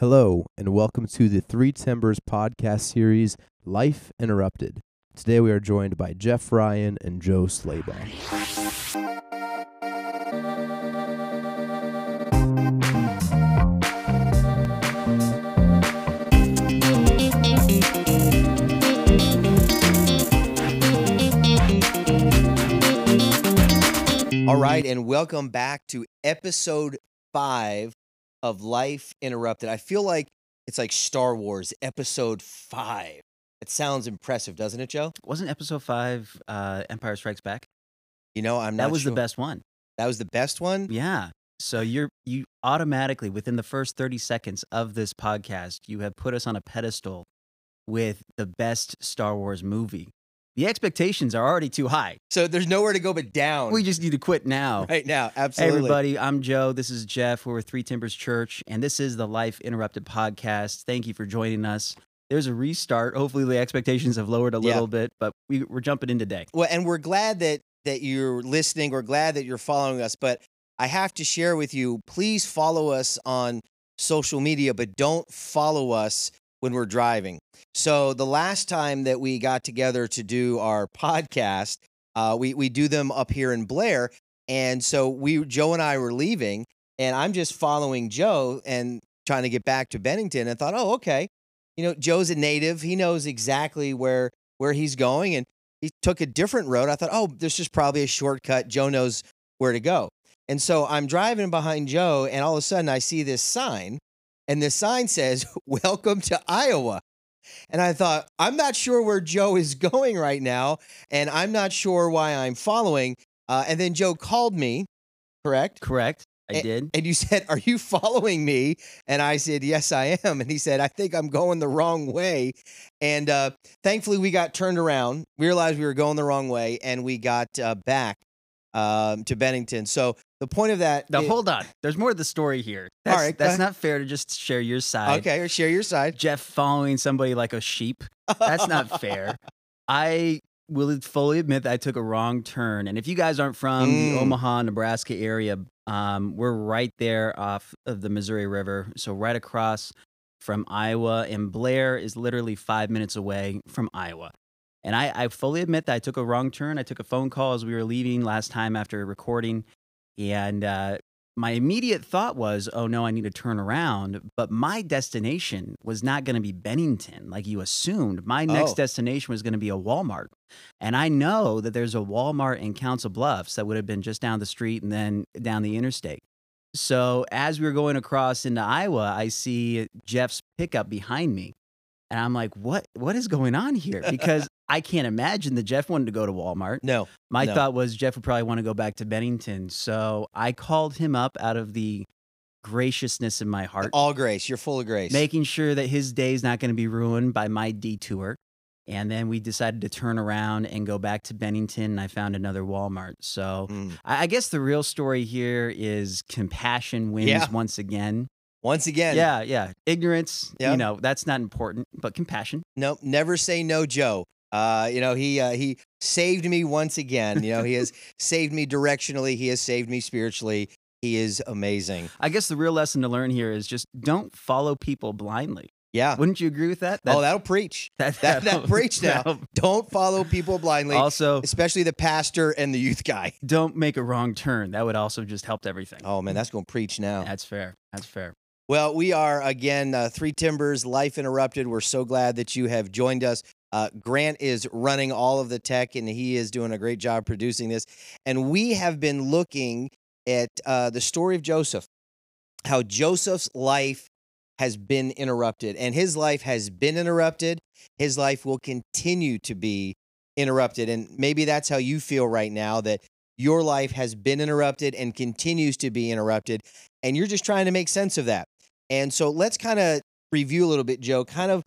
Hello, and welcome to the Three Timbers podcast series, Life Interrupted. Today we are joined by Jeff Ryan and Joe Slaybaugh. All right, and welcome back to episode five of Life Interrupted. I feel like it's like Star Wars episode five. It sounds impressive, doesn't it, Joe? Wasn't episode five uh, Empire Strikes Back? You know, I'm not That was sure. the best one. That was the best one. Yeah. So you're you automatically within the first 30 seconds of this podcast, you have put us on a pedestal with the best Star Wars movie. The expectations are already too high. So there's nowhere to go but down. We just need to quit now. right now, absolutely. Hey everybody, I'm Joe. This is Jeff. We're with Three Timbers Church, and this is the Life Interrupted podcast. Thank you for joining us. There's a restart. Hopefully, the expectations have lowered a Yeah. little bit, but we, we're jumping in today. Well, and we're glad that that you're listening. We're glad that you're following us. But I have to share with you, please follow us on social media, but don't follow us when we're driving. So the last time that we got together to do our podcast, uh, we we do them up here in Blair, and so we Joe and I were leaving, and I'm just following Joe and trying to get back to Bennington, and thought, oh, okay, you know, Joe's a native. He knows exactly where where he's going, and he took a different road. I thought, oh, this is probably a shortcut. Joe knows where to go. And so I'm driving behind Joe, and all of a sudden I see this sign, and this sign says, Welcome to Iowa. And I thought, I'm not sure where Joe is going right now, and I'm not sure why I'm following. Uh, and then Joe called me, correct? Correct? I A- did. And you said, Are you following me? And I said, Yes, I am. And he said, I think I'm going the wrong way. And uh, thankfully, we got turned around, we realized we were going the wrong way, and we got uh, back um, to Bennington. So the point of that. Now i- hold on. There's more to the story here. That's, right, go that's not fair to just share your side. Okay, or share your side. Jeff following somebody like a sheep. That's not fair. I will fully admit that I took a wrong turn. And if you guys aren't from Mm. the Omaha, Nebraska area, um, we're right there off of the Missouri River. So right across from Iowa. And Blair is literally five minutes away from Iowa. And I, I fully admit that I took a wrong turn. I took a phone call as we were leaving last time after recording. And uh, my immediate thought was, oh no, I need to turn around. But my destination was not going to be Bennington like you assumed. My next Oh. destination was going to be a Walmart. And I know that there's a Walmart in Council Bluffs that would have been just down the street and then down the interstate. So as we were going across into Iowa, I see Jeff's pickup behind me. And I'm like, what what is going on here? Because I can't imagine that Jeff wanted to go to Walmart. No. My No. thought was Jeff would probably want to go back to Bennington. So I called him up out of the graciousness in my heart, All grace. You're full of grace. making sure that his day is not going to be ruined by my detour. And then we decided to turn around and go back to Bennington. And I found another Walmart. So Mm. I I guess the real story here is compassion wins Yeah. once again. Once again, Yeah, yeah. Ignorance, Yeah. you know, that's not important, but compassion. Nope. never say no, Joe. Uh, you know, he uh, he saved me once again. You know, he has saved me directionally. He has saved me spiritually. He is amazing. I guess the real lesson to learn here is just don't follow people blindly. Yeah. Wouldn't you agree with that? oh, that'll preach. that, that- that preach now. that'll- Don't follow people blindly, Also, especially the pastor and the youth guy. don't make a wrong turn. That would also just help everything. Oh man, that's going to preach now. That's fair. That's fair. Well, we are again uh, Three Timbers Life Interrupted. We're so glad that you have joined us. Uh, Grant is running all of the tech, and he is doing a great job producing this. And we have been looking at uh, the story of Joseph, how Joseph's life has been interrupted, and his life has been interrupted. His life will continue to be interrupted, and maybe that's how you feel right now that your life has been interrupted and continues to be interrupted, and you're just trying to make sense of that. And so let's kind of review a little bit, Joe. Kind of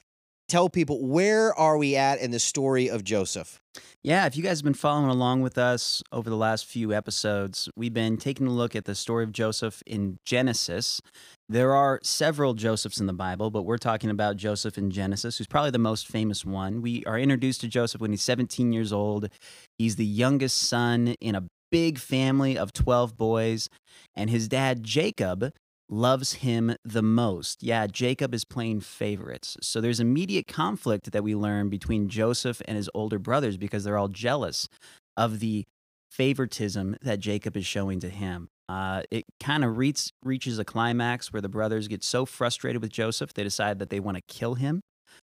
tell people where are we at in the story of Joseph? Yeah, if you guys have been following along with us over the last few episodes, we've been taking a look at the story of Joseph in Genesis. There are several Josephs in the Bible, but we're talking about Joseph in Genesis, who's probably the most famous one. We are introduced to Joseph when he's 17 years old. He's the youngest son in a big family of 12 boys, and his dad, Jacob, loves him the most. Yeah, Jacob is playing favorites. So there's immediate conflict that we learn between Joseph and his older brothers because they're all jealous of the favoritism that Jacob is showing to him. Uh, it kind of reach, reaches a climax where the brothers get so frustrated with Joseph, they decide that they want to kill him,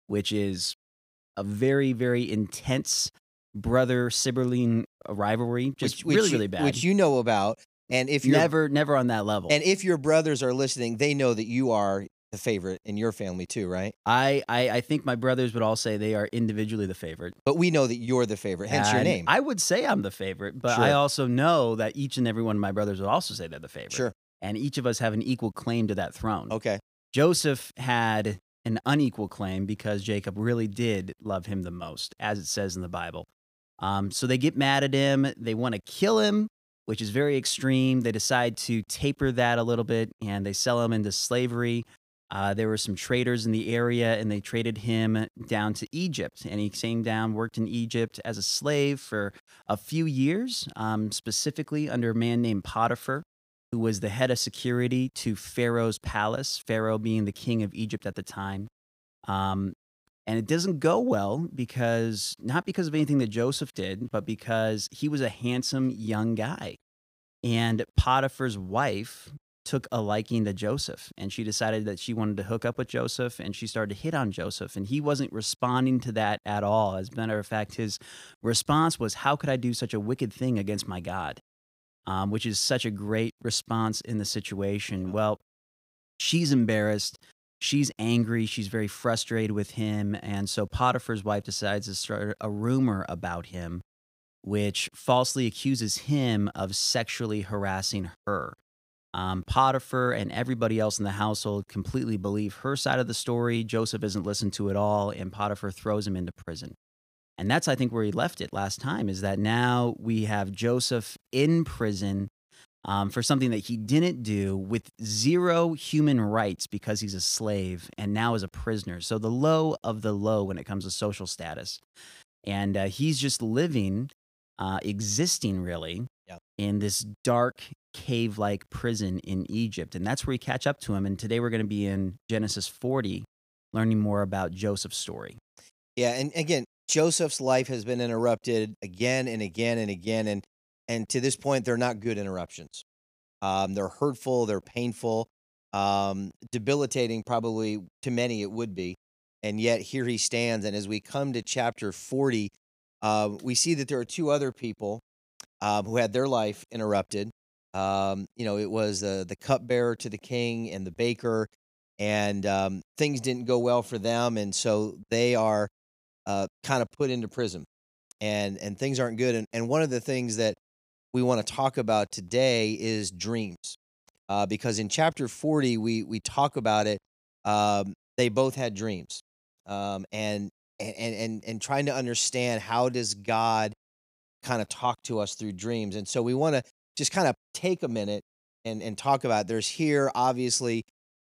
which is a very, very intense brother sibling rivalry. Just which, which really, you, really bad. Which you know about. And if you're never, never on that level. and if your brothers are listening, they know that you are the favorite in your family too, right? I, I, I think my brothers would all say they are individually the favorite. But we know that you're the favorite, hence your name. I would say I'm the favorite, but I also know that each and every one of my brothers would also say they're the favorite. Sure. And each of us have an equal claim to that throne. Okay. Joseph had an unequal claim because Jacob really did love him the most, as it says in the Bible. Um, so they get mad at him. They want to kill him, which is very extreme. They decide to taper that a little bit and they sell him into slavery. Uh, there were some traders in the area and they traded him down to Egypt. And he came down, worked in Egypt as a slave for a few years, um, specifically under a man named Potiphar who was the head of security to Pharaoh's palace, Pharaoh being the king of Egypt at the time. Um, and it doesn't go well because, not because of anything that Joseph did, but because he was a handsome young guy. And Potiphar's wife took a liking to Joseph and she decided that she wanted to hook up with Joseph and she started to hit on Joseph. And he wasn't responding to that at all. As a matter of fact, his response was, How could I do such a wicked thing against my God? um, which is such a great response in the situation. Well, she's embarrassed. She's angry. She's very frustrated with him. And so Potiphar's wife decides to start a rumor about him, which falsely accuses him of sexually harassing her. Um, Potiphar and everybody else in the household completely believe her side of the story. Joseph isn't listened to at all, and Potiphar throws him into prison. And that's, I think, where he left it last time is that now we have Joseph in prison um, for something that he didn't do with zero human rights because he's a slave and now is a prisoner. So the low of the low when it comes to social status. And uh, he's just living, uh, existing really, Yeah. in this dark cave like prison in Egypt. And that's where we catch up to him. And today we're going to be in Genesis 40, learning more about Joseph's story. Yeah, and again, Joseph's life has been interrupted again and again and again, and and to this point, they're not good interruptions. Um, they're hurtful, they're painful, um, debilitating. Probably to many, it would be, and yet here he stands. And as we come to chapter forty, uh, we see that there are two other people um, who had their life interrupted. Um, you know, it was the the cupbearer to the king and the baker, and um, things didn't go well for them, and so they are uh, kind of put into prison, and and things aren't good. And and one of the things that we want to talk about today is dreams, uh, because in chapter forty we we talk about it. Um, they both had dreams, um, and and and and trying to understand how does God kind of talk to us through dreams. And so we want to just kind of take a minute and and talk about. There's here obviously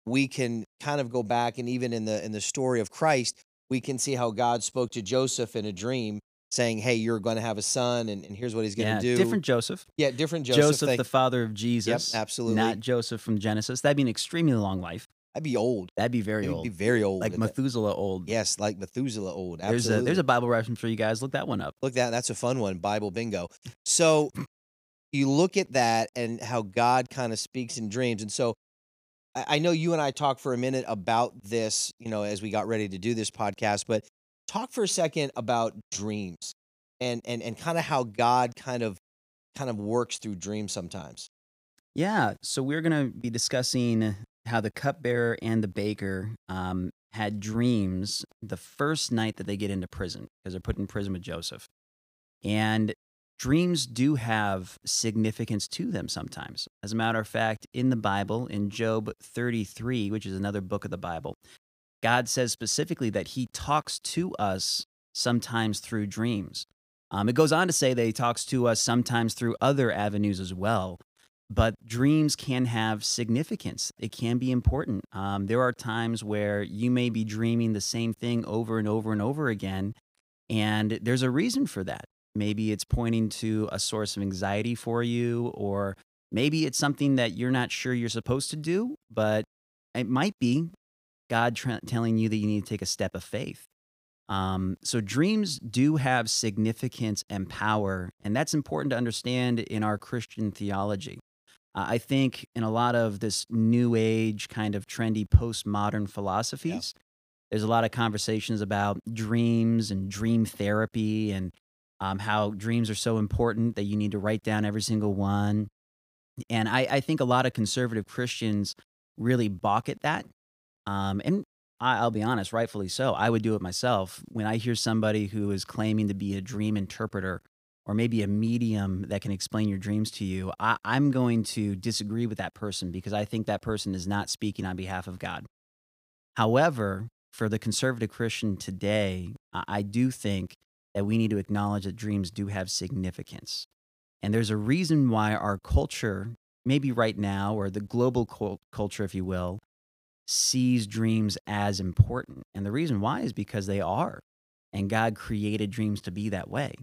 we can kind of go back and even in the in the story of Christ we can see how God spoke to Joseph in a dream saying, "Hey, you're going to have a son and, and here's what he's going to Yeah, do." different Joseph. Yeah, different Joseph. Joseph, the father of Jesus. absolutely. Not Joseph from Genesis. That'd be an extremely long life. I'd be old. That'd be very would old. be very old. like at that- Methuselah old. Yes, like Methuselah old. There's a there's a Bible reference for you guys. Look that one up. Look that that's a fun one, Bible bingo. So you look at that and how God kind of speaks in dreams. And so I know you and I talked for a minute about this, you know, as we got ready to do this podcast, but talk for a second about dreams and and and kind of how God kind of kind of works through dreams sometimes. Yeah. So we're gonna be discussing how the cupbearer and the baker um, had dreams the first night that they get into prison because they're put in prison with Joseph, and dreams do have significance to them sometimes. As a matter of fact, in the Bible, in Job 33, which is another book of the Bible, God says specifically that He talks to us sometimes through dreams. Um, it goes on to say that He talks to us sometimes through other avenues as well. But dreams can have significance. It can be important. Um, there are times where you may be dreaming the same thing over and over and over again, and there's a reason for that. Maybe it's pointing to a source of anxiety for you, or Maybe it's something that you're not sure you're supposed to do, but it might be God tra- telling you that you need to take a step of faith. Um, so dreams do have significance and power, and that's important to understand in our Christian theology. Uh, I think in a lot of this new age kind of trendy postmodern philosophies, there's a lot of conversations about dreams and dream therapy and um, how dreams are so important that you need to write down every single one. And I, I think a lot of conservative Christians really balk at that. Um, and I, I'll be honest, rightfully so. I would do it myself. When I hear somebody who is claiming to be a dream interpreter or maybe a medium that can explain your dreams to you, I, I'm going to disagree with that person because I think that person is not speaking on behalf of God. However, for the conservative Christian today, I, I do think that we need to acknowledge that dreams do have significance. And there's a reason why our culture, maybe right now, or the global cul- culture, if you will, sees dreams as important. And the reason why is because they are. And God created dreams to be that way.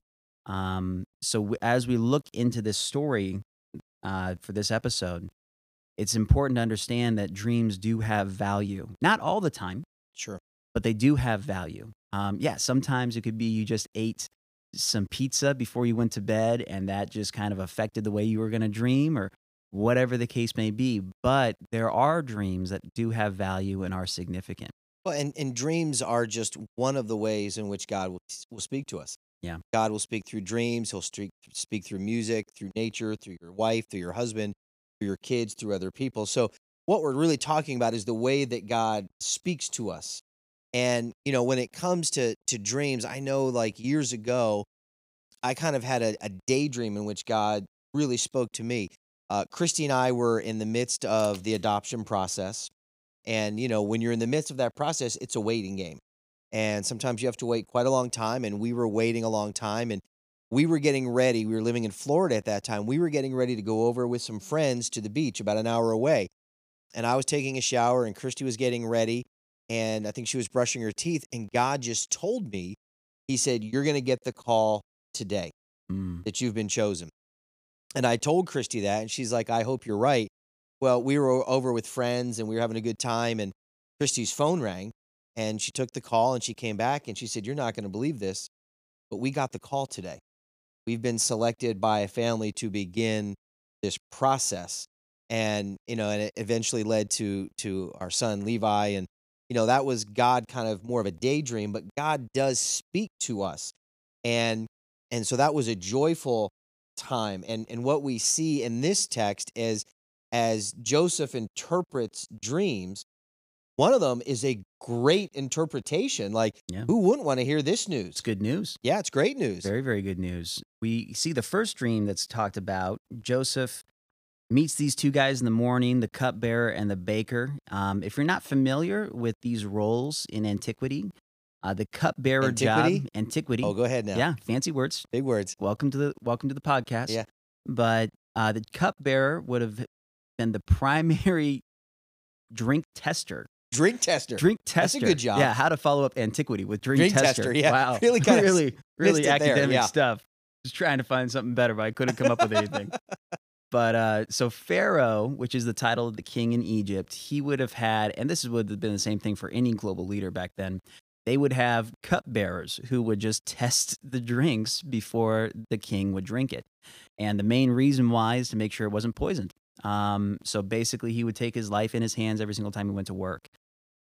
Um, so w- as we look into this story uh, for this episode, it's important to understand that dreams do have value. Not all the time, Sure. but they do have value. Um, yeah, sometimes it could be you just ate some pizza before you went to bed and that just kind of affected the way you were going to dream or whatever the case may be. But there are dreams that do have value and are significant. Well, and, and dreams are just one of the ways in which God will, will speak to us. Yeah. God will speak through dreams. He'll speak, speak through music, through nature, through your wife, through your husband, through your kids, through other people. So, what we're really talking about is the way that God speaks to us. And, you know, when it comes to, to dreams, I know like years ago, I kind of had a, a daydream in which God really spoke to me. Uh, Christy and I were in the midst of the adoption process. And, you know, when you're in the midst of that process, it's a waiting game. And sometimes you have to wait quite a long time. And we were waiting a long time. And we were getting ready. We were living in Florida at that time. We were getting ready to go over with some friends to the beach about an hour away. And I was taking a shower, and Christy was getting ready. And I think she was brushing her teeth. And God just told me, He said, You're going to get the call today Mm. that you've been chosen. And I told Christy that, and she's like, I hope you're right. Well, we were over with friends and we were having a good time, and Christy's phone rang, and she took the call and she came back and she said, You're not going to believe this, but we got the call today. We've been selected by a family to begin this process. And, you know, and it eventually led to to our son Levi. And, you know, that was God kind of more of a daydream, but God does speak to us. And and so that was a joyful time. And and what we see in this text is as Joseph interprets dreams, one of them is a great interpretation. Like, Yeah. who wouldn't want to hear this news? It's good news. Yeah, it's great news. Very, very good news. We see the first dream that's talked about. Joseph meets these two guys in the morning, the cupbearer and the baker. Um, if you're not familiar with these roles in antiquity, uh, the cupbearer Antiquity? job, antiquity. Oh, go ahead now. yeah, fancy words. Big words. Welcome to the welcome to the podcast. Yeah. But uh, the cupbearer would have been the primary drink tester. Drink tester. Drink tester. That's a good job. Yeah, how to follow up antiquity with drink, Drink tester. tester, yeah. Wow. Really kinda really, really academic yeah. stuff. Just trying to find something better, but I couldn't come up with anything. But uh, so Pharaoh, which is the title of the king in Egypt, he would have had, and this would have been the same thing for any global leader back then. They would have cupbearers who would just test the drinks before the king would drink it. And the main reason why is to make sure it wasn't poisoned. Um, so basically, he would take his life in his hands every single time he went to work.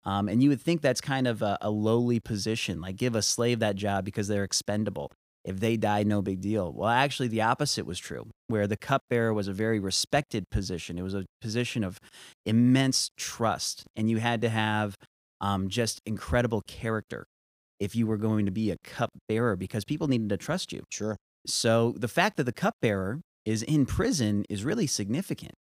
Um, and you would think that's kind of a, a lowly position, like give a slave that job because they're expendable. If they die, no big deal. Well, actually, the opposite was true, where the cupbearer was a very respected position. It was a position of immense trust, and you had to have um, just incredible character if you were going to be a cupbearer because people needed to trust you. Sure. So the fact that the cupbearer is in prison is really significant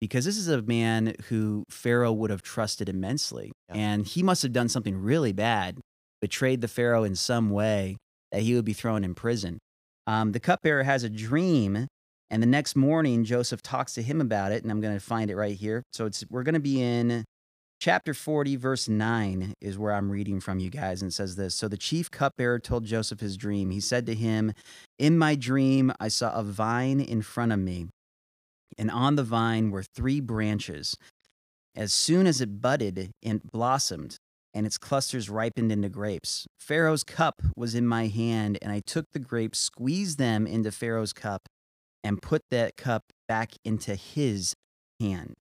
because this is a man who Pharaoh would have trusted immensely. Yeah. And he must have done something really bad, betrayed the Pharaoh in some way that he would be thrown in prison. Um, the cupbearer has a dream, and the next morning Joseph talks to him about it, and I'm going to find it right here. So it's we're going to be in chapter 40, verse 9 is where I'm reading from you guys, and says this. So the chief cupbearer told Joseph his dream. He said to him, In my dream, I saw a vine in front of me, and on the vine were three branches. As soon as it budded and blossomed, and its clusters ripened into grapes, Pharaoh's cup was in my hand, and I took the grapes, squeezed them into Pharaoh's cup, and put that cup back into his hand.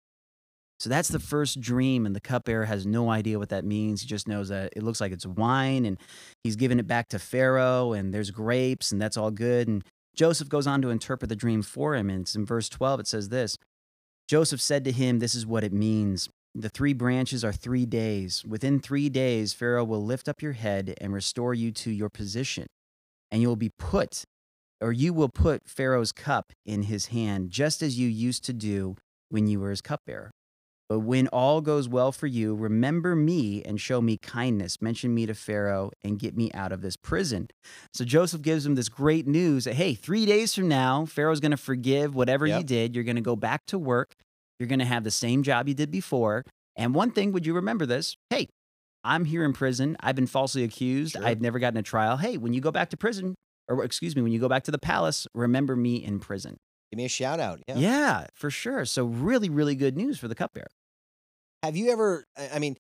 So that's the first dream, and the cupbearer has no idea what that means. He just knows that it looks like it's wine, and he's giving it back to Pharaoh, and there's grapes, and that's all good. And Joseph goes on to interpret the dream for him, and it's in verse 12. It says this Joseph said to him, This is what it means. The three branches are three days. Within three days, Pharaoh will lift up your head and restore you to your position, and you will be put, or you will put Pharaoh's cup in his hand, just as you used to do when you were his cupbearer. But when all goes well for you, remember me and show me kindness. Mention me to Pharaoh and get me out of this prison. So Joseph gives him this great news that, hey, three days from now, Pharaoh's going to forgive whatever you did. You're going to go back to work. You're going to have the same job you did before. And one thing, would you remember this? Hey, I'm here in prison. I've been falsely accused. Sure. I've never gotten a trial. Hey, when you go back to prison, or excuse me, when you go back to the palace, remember me in prison. Give me a shout out. Yeah. Yeah, for sure. So really, really good news for the cupbearer. Have you ever? I mean,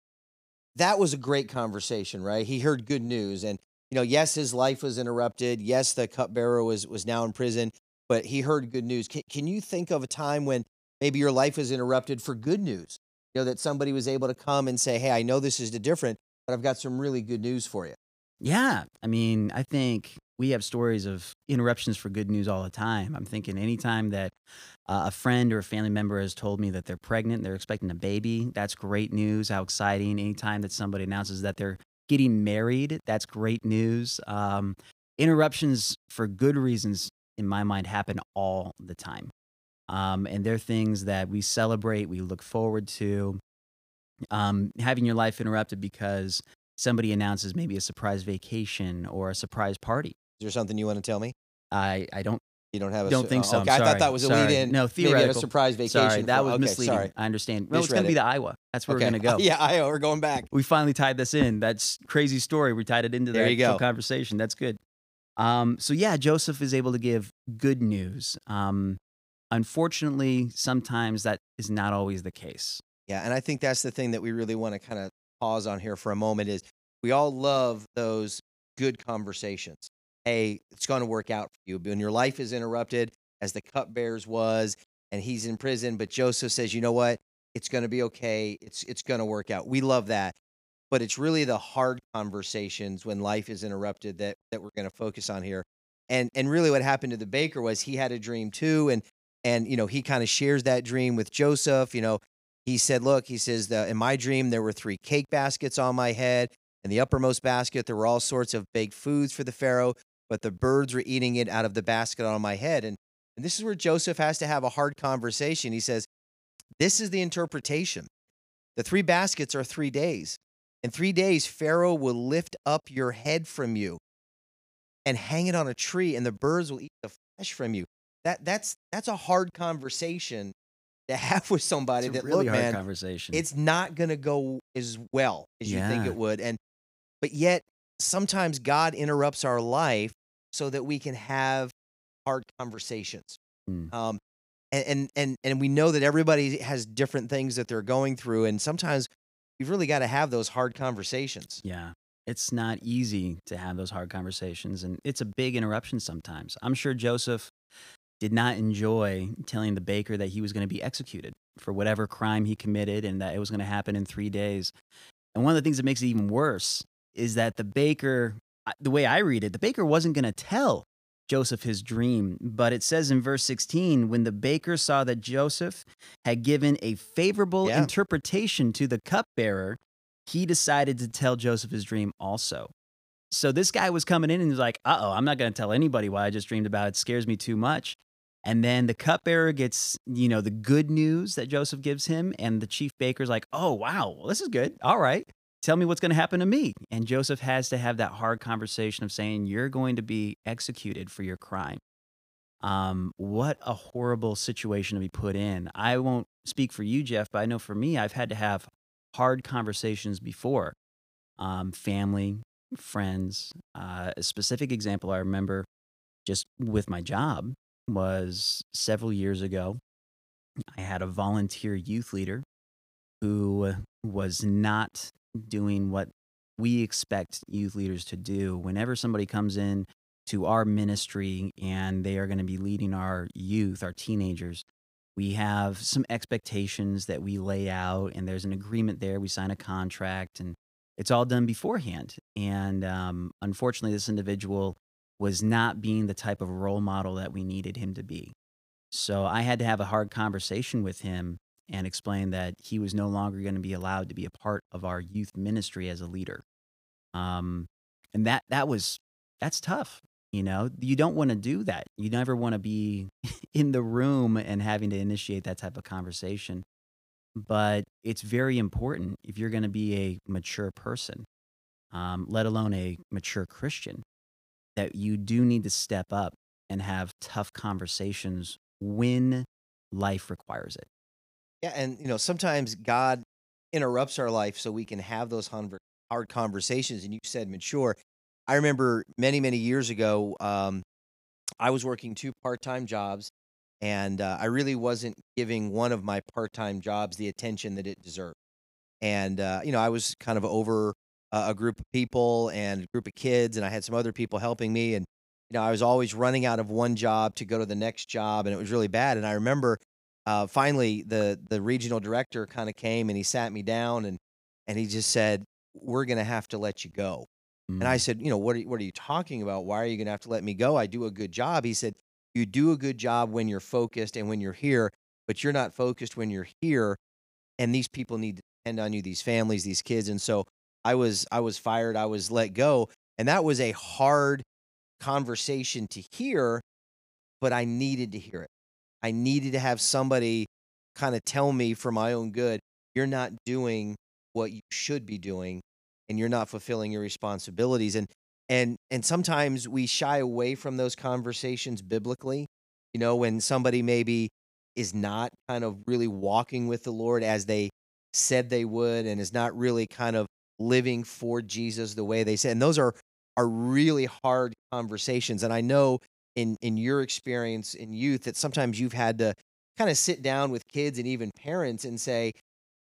that was a great conversation, right? He heard good news, and you know, yes, his life was interrupted. Yes, the cupbearer was was now in prison, but he heard good news. Can, can you think of a time when maybe your life was interrupted for good news? You know, that somebody was able to come and say, "Hey, I know this is different, but I've got some really good news for you." Yeah. I mean, I think we have stories of interruptions for good news all the time. I'm thinking anytime that uh, a friend or a family member has told me that they're pregnant, they're expecting a baby, that's great news. How exciting. Anytime that somebody announces that they're getting married, that's great news. Um, interruptions for good reasons, in my mind, happen all the time. Um, and they're things that we celebrate, we look forward to. Um, having your life interrupted because somebody announces maybe a surprise vacation or a surprise party. Is there something you want to tell me? I, I don't You don't have a don't think oh, so. Okay, I'm thought that was a Sorry. lead in. No, Maybe at a surprise vacation. sorry that was okay, misleading. Sorry. I understand. Well, it's going to be the Iowa. That's where okay. we're going to go. yeah, Iowa. we're going back. We finally tied this in. That's crazy story. We tied it into you go. conversation. That's good. Um, so yeah, Joseph is able to give good news. Um, unfortunately, sometimes that is not always the case. Yeah, and I think that's the thing that we really want to kind of pause on here for a moment is we all love those good conversations. Hey, it's going to work out for you. When your life is interrupted, as the cupbearers was, and he's in prison, but Joseph says, you know what? It's going to be okay. It's it's going to work out. We love that. But it's really the hard conversations when life is interrupted that that we're going to focus on here. And and really what happened to the baker was he had a dream too and and you know, he kind of shares that dream with Joseph, you know, he said, Look, he says, in my dream, there were three cake baskets on my head. In the uppermost basket, there were all sorts of baked foods for the Pharaoh, but the birds were eating it out of the basket on my head. And, and this is where Joseph has to have a hard conversation. He says, This is the interpretation. The three baskets are three days. In three days, Pharaoh will lift up your head from you and hang it on a tree, and the birds will eat the flesh from you. That, that's, that's a hard conversation to have with somebody that really look, hard man, conversation. it's not going to go as well as you think it would and but yet sometimes god interrupts our life so that we can have hard conversations Mm. um and, and and and we know that everybody has different things that they're going through and sometimes you've really got to have those hard conversations Yeah. It's not easy to have those hard conversations, and it's a big interruption sometimes. I'm sure Joseph did not enjoy telling the baker that he was going to be executed for whatever crime he committed and that it was going to happen in three days. And one of the things that makes it even worse is that the baker, the way I read it, the baker wasn't going to tell Joseph his dream. But it says in verse 16 when the baker saw that Joseph had given a favorable Yeah. interpretation to the cupbearer, he decided to tell Joseph his dream also. So this guy was coming in and was like, uh oh, I'm not going to tell anybody what I just dreamed about. It scares me too much. And then the cupbearer gets, you know, the good news that Joseph gives him. And the chief baker's like, oh, wow, well, this is good. All right. Tell me what's going to happen to me. And Joseph has to have that hard conversation of saying, you're going to be executed for your crime. Um, what a horrible situation to be put in. I won't speak for you, Jeff, but I know for me, I've had to have hard conversations before. Um, family, friends. Uh, a specific example I remember just with my job was several years ago. I had a volunteer youth leader who was not doing what we expect youth leaders to do. Whenever somebody comes in to our ministry and they are going to be leading our youth, our teenagers, we have some expectations that we lay out, and there's an agreement there. We sign a contract, and it's all done beforehand. And um, unfortunately, this individual was not being the type of role model that we needed him to be. So I had to have a hard conversation with him and explained that he was no longer going to be allowed to be a part of our youth ministry as a leader. Um, and that that was that's tough. You know, you don't want to do that. You never want to be in the room and having to initiate that type of conversation. But it's very important if you're going to be a mature person, um, let alone a mature Christian, that you do need to step up and have tough conversations when life requires it. Yeah, and you know, sometimes God interrupts our life so we can have those hard conversations. And you said mature. I remember many, many years ago, um, I was working two part time jobs, and uh, I really wasn't giving one of my part time jobs the attention that it deserved. And, uh, you know, I was kind of over uh, a group of people and a group of kids, and I had some other people helping me. And, you know, I was always running out of one job to go to the next job, and it was really bad. And I remember uh, finally the the regional director kind of came and he sat me down and and he just said, "We're going to have to let you go." And I Mm. said, "You know, what are you, what are you talking about? Why are you going to have to let me go? I do a good job." He said, "You do a good job when you're focused and when you're here, but you're not focused when you're here, and these people need to depend on you, these families, these kids." And so I was I was fired, I was let go, and that was a hard conversation to hear, but I needed to hear it. I needed to have somebody kind of tell me for my own good, you're not doing what you should be doing and you're not fulfilling your responsibilities and and and sometimes we shy away from those conversations biblically. You know, when somebody maybe is not kind of really walking with the Lord as they said they would and is not really kind of living for Jesus the way they said. And those are are really hard conversations and I know in in your experience in youth that sometimes you've had to kind of sit down with kids and even parents and say,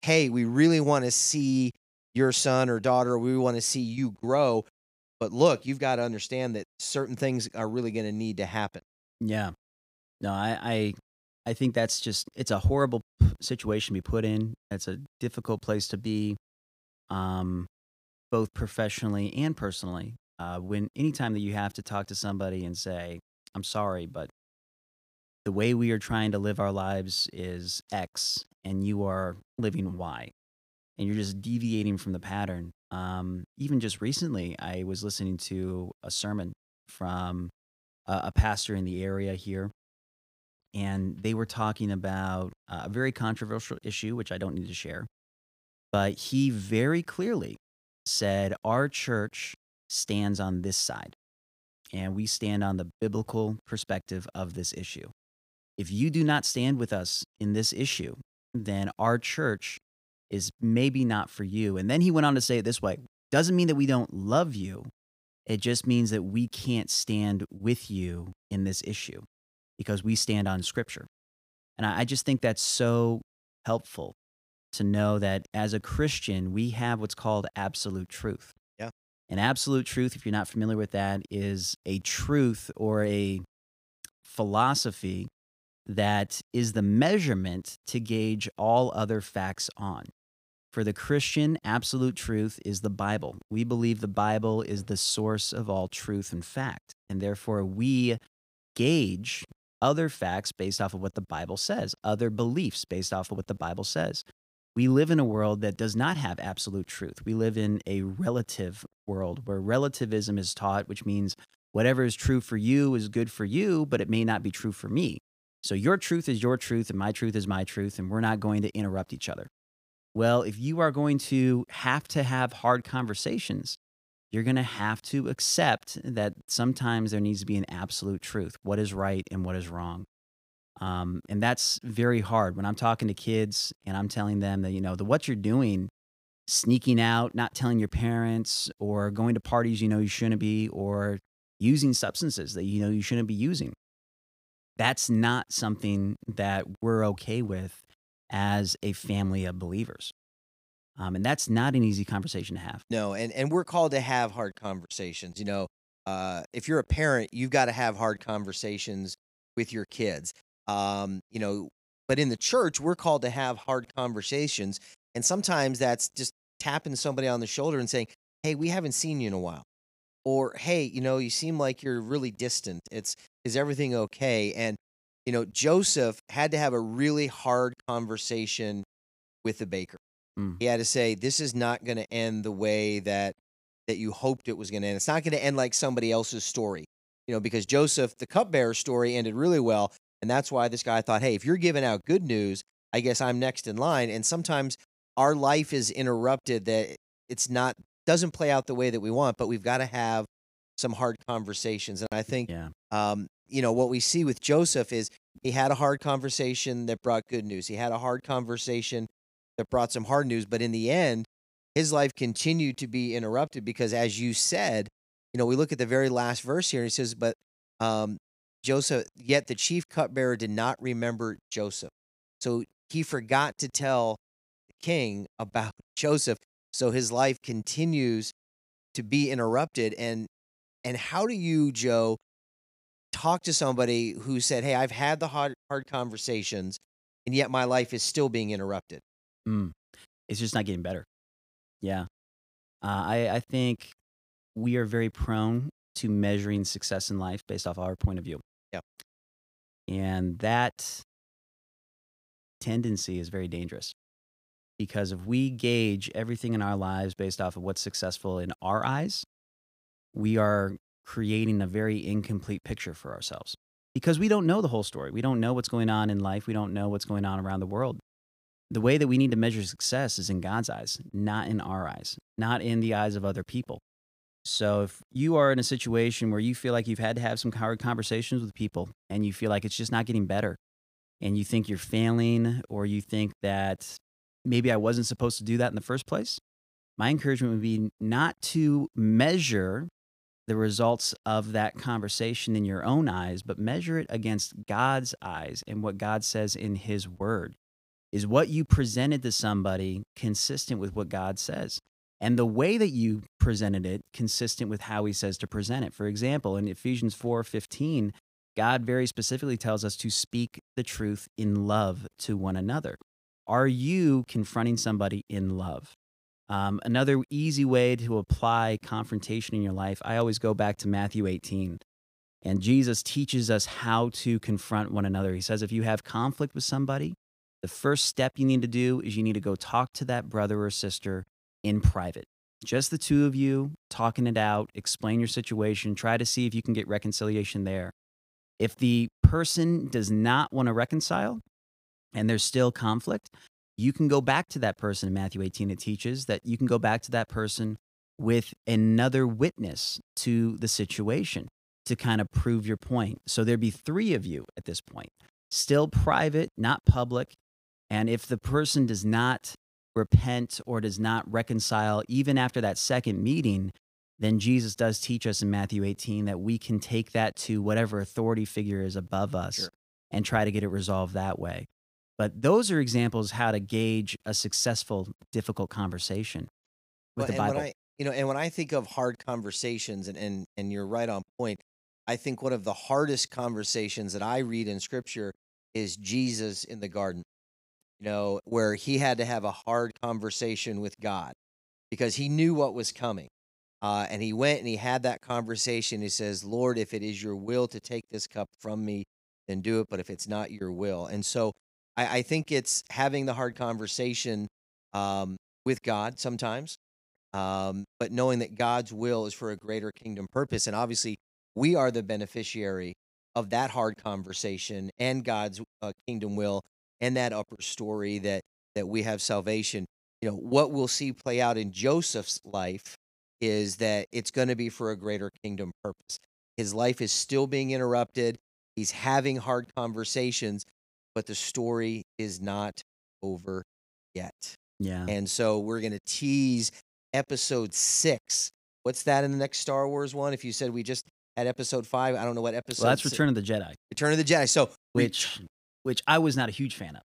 "Hey, we really want to see your son or daughter, we want to see you grow, but look, you've got to understand that certain things are really going to need to happen." Yeah. No, I, I I think that's just it's a horrible situation to be put in. It's a difficult place to be, um, both professionally and personally. Uh, when anytime that you have to talk to somebody and say, "I'm sorry, but the way we are trying to live our lives is X, and you are living Y, and you're just deviating from the pattern." Um, even just recently, I was listening to a sermon from a, a pastor in the area here and they were talking about a very controversial issue, which I don't need to share. But he very clearly said, Our church stands on this side, and we stand on the biblical perspective of this issue. If you do not stand with us in this issue, then our church is maybe not for you. And then he went on to say it this way doesn't mean that we don't love you, it just means that we can't stand with you in this issue because we stand on scripture. And I, just think that's so helpful to know that as a Christian, we have what's called absolute truth. And absolute truth, if you're not familiar with that, is a truth or a philosophy that is the measurement to gauge all other facts on. For the Christian, absolute truth is the Bible. We believe the Bible is the source of all truth and fact. And therefore, we gauge other facts based off of what the Bible says, other beliefs based off of what the Bible says. We live in a world that does not have absolute truth. We live in a relative world where relativism is taught, which means whatever is true for you is good for you, but it may not be true for me. So your truth is your truth and my truth is my truth, and we're not going to interrupt each other. Well, if you are going to have to have hard conversations, you're going to have to accept that sometimes there needs to be an absolute truth what is right and what is wrong. Um, and that's very hard when I'm talking to kids and I'm telling them that, you know, the what you're doing, sneaking out, not telling your parents, or going to parties you know you shouldn't be, or using substances that you know you shouldn't be using. That's not something that we're okay with as a family of believers. Um, and that's not an easy conversation to have. No, and and we're called to have hard conversations. You know, uh, if you're a parent, you've got to have hard conversations with your kids. Um, you know, but in the church, we're called to have hard conversations, and sometimes that's just tapping somebody on the shoulder and saying, "Hey, we haven't seen you in a while," or "Hey, you know, you seem like you're really distant. It's is everything okay?" And you know, Joseph had to have a really hard conversation with the baker. Mm. He had to say, "This is not going to end the way that that you hoped it was going to end. It's not going to end like somebody else's story, you know, because Joseph, the cupbearer story, ended really well, and that's why this guy thought, hey, if you're giving out good news, I guess I'm next in line. And sometimes our life is interrupted that it's not doesn't play out the way that we want, but we've got to have some hard conversations. And I think, Yeah. um, you know, what we see with Joseph is he had a hard conversation that brought good news. He had a hard conversation that brought some hard news, but in the end, his life continued to be interrupted because, as you said, you know, we look at the very last verse here, and he says, "But um, Joseph, yet the chief cupbearer did not remember Joseph, so he forgot to tell the king about Joseph. So his life continues to be interrupted. And and how do you, Joe, talk to somebody who said, "Hey, I've had the hard hard conversations, and yet my life is still being interrupted"? Mm. It's just not getting better. Yeah. Uh, I, I think we are very prone to measuring success in life based off our point of view. Yep. And that tendency is very dangerous because if we gauge everything in our lives based off of what's successful in our eyes, we are creating a very incomplete picture for ourselves because we don't know the whole story. We don't know what's going on in life. We don't know what's going on around the world the way that we need to measure success is in God's eyes, not in our eyes, not in the eyes of other people. So if you are in a situation where you feel like you've had to have some hard conversations with people and you feel like it's just not getting better and you think you're failing or you think that maybe I wasn't supposed to do that in the first place, my encouragement would be not to measure the results of that conversation in your own eyes, but measure it against God's eyes and what God says in his word is what you presented to somebody consistent with what God says? And the way that you presented it consistent with how he says to present it. For example, in Ephesians 4:15, God very specifically tells us to speak the truth in love to one another. Are you confronting somebody in love? Um, another easy way to apply confrontation in your life, I always go back to Matthew 18. And Jesus teaches us how to confront one another. He says, if you have conflict with somebody, the first step you need to do is you need to go talk to that brother or sister in private. Just the two of you talking it out, explain your situation, try to see if you can get reconciliation there. If the person does not want to reconcile and there's still conflict, you can go back to that person in Matthew 18. It teaches that you can go back to that person with another witness to the situation to kind of prove your point. So there'd be three of you at this point, still private, not public. And if the person does not repent or does not reconcile, even after that second meeting, then Jesus does teach us in Matthew 18 that we can take that to whatever authority figure is above us Sure. and try to get it resolved that way. But those are examples how to gauge a successful, difficult conversation with Well, the Bible. I, you know, and when I think of hard conversations, and, and and you're right on point. I think one of the hardest conversations that I read in Scripture is Jesus in the garden. You know, where he had to have a hard conversation with God because he knew what was coming. Uh, and he went and he had that conversation. He says, Lord, if it is your will to take this cup from me, then do it. But if it's not your will. And so I, I think it's having the hard conversation um, with God sometimes, um, but knowing that God's will is for a greater kingdom purpose. And obviously, we are the beneficiary of that hard conversation and God's uh, kingdom will and that upper story that that we have salvation. You know, what we'll see play out in Joseph's life is that it's going to be for a greater kingdom purpose. His life is still being interrupted. He's having hard conversations, but the story is not over yet. yeah. And so we're going to tease episode six. What's that in the next Star Wars one? If you said we just at episode five. I don't know what episode. Well, that's Return of the Jedi, Return of the Jedi. So which which I was not a huge fan of.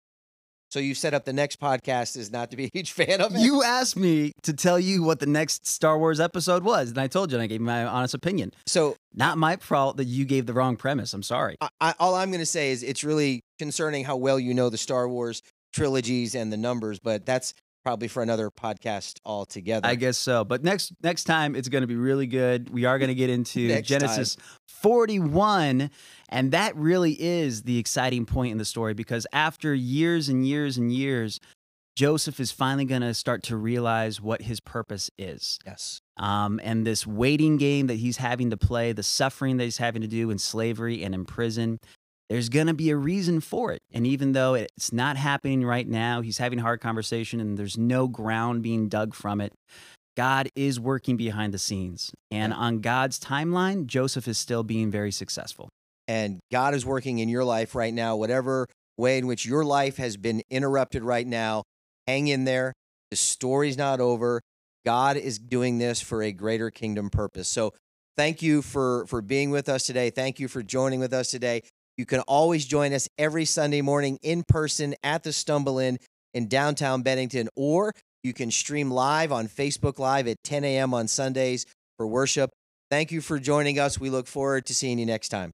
so you set up the next podcast is not to be a huge fan of it. You asked me to tell you what the next Star Wars episode was, and I told you, and I gave my honest opinion. so Not my fault that you gave the wrong premise. I'm sorry. I, I, all I'm going to say is it's really concerning how well you know the Star Wars trilogies and the numbers, but that's probably for another podcast altogether. I guess so. But next next time it's going to be really good. We are going to get into Genesis 41 and that really is the exciting point in the story because after years and years and years Joseph is finally going to start to realize what his purpose is. yes. Um, and this waiting game that he's having to play, the suffering that he's having to do in slavery and in prison, there's going to be a reason for it. And even though it's not happening right now, he's having a hard conversation and there's no ground being dug from it. God is working behind the scenes. And on God's timeline, Joseph is still being very successful. And God is working in your life right now, whatever way in which your life has been interrupted right now. Hang in there. The story's not over. God is doing this for a greater kingdom purpose. So thank you for for being with us today. Thank you for joining with us today. You can always join us every Sunday morning in person at the Stumble Inn in downtown Bennington, or you can stream live on Facebook Live at 10 a.m. on Sundays for worship. Thank you for joining us. We look forward to seeing you next time.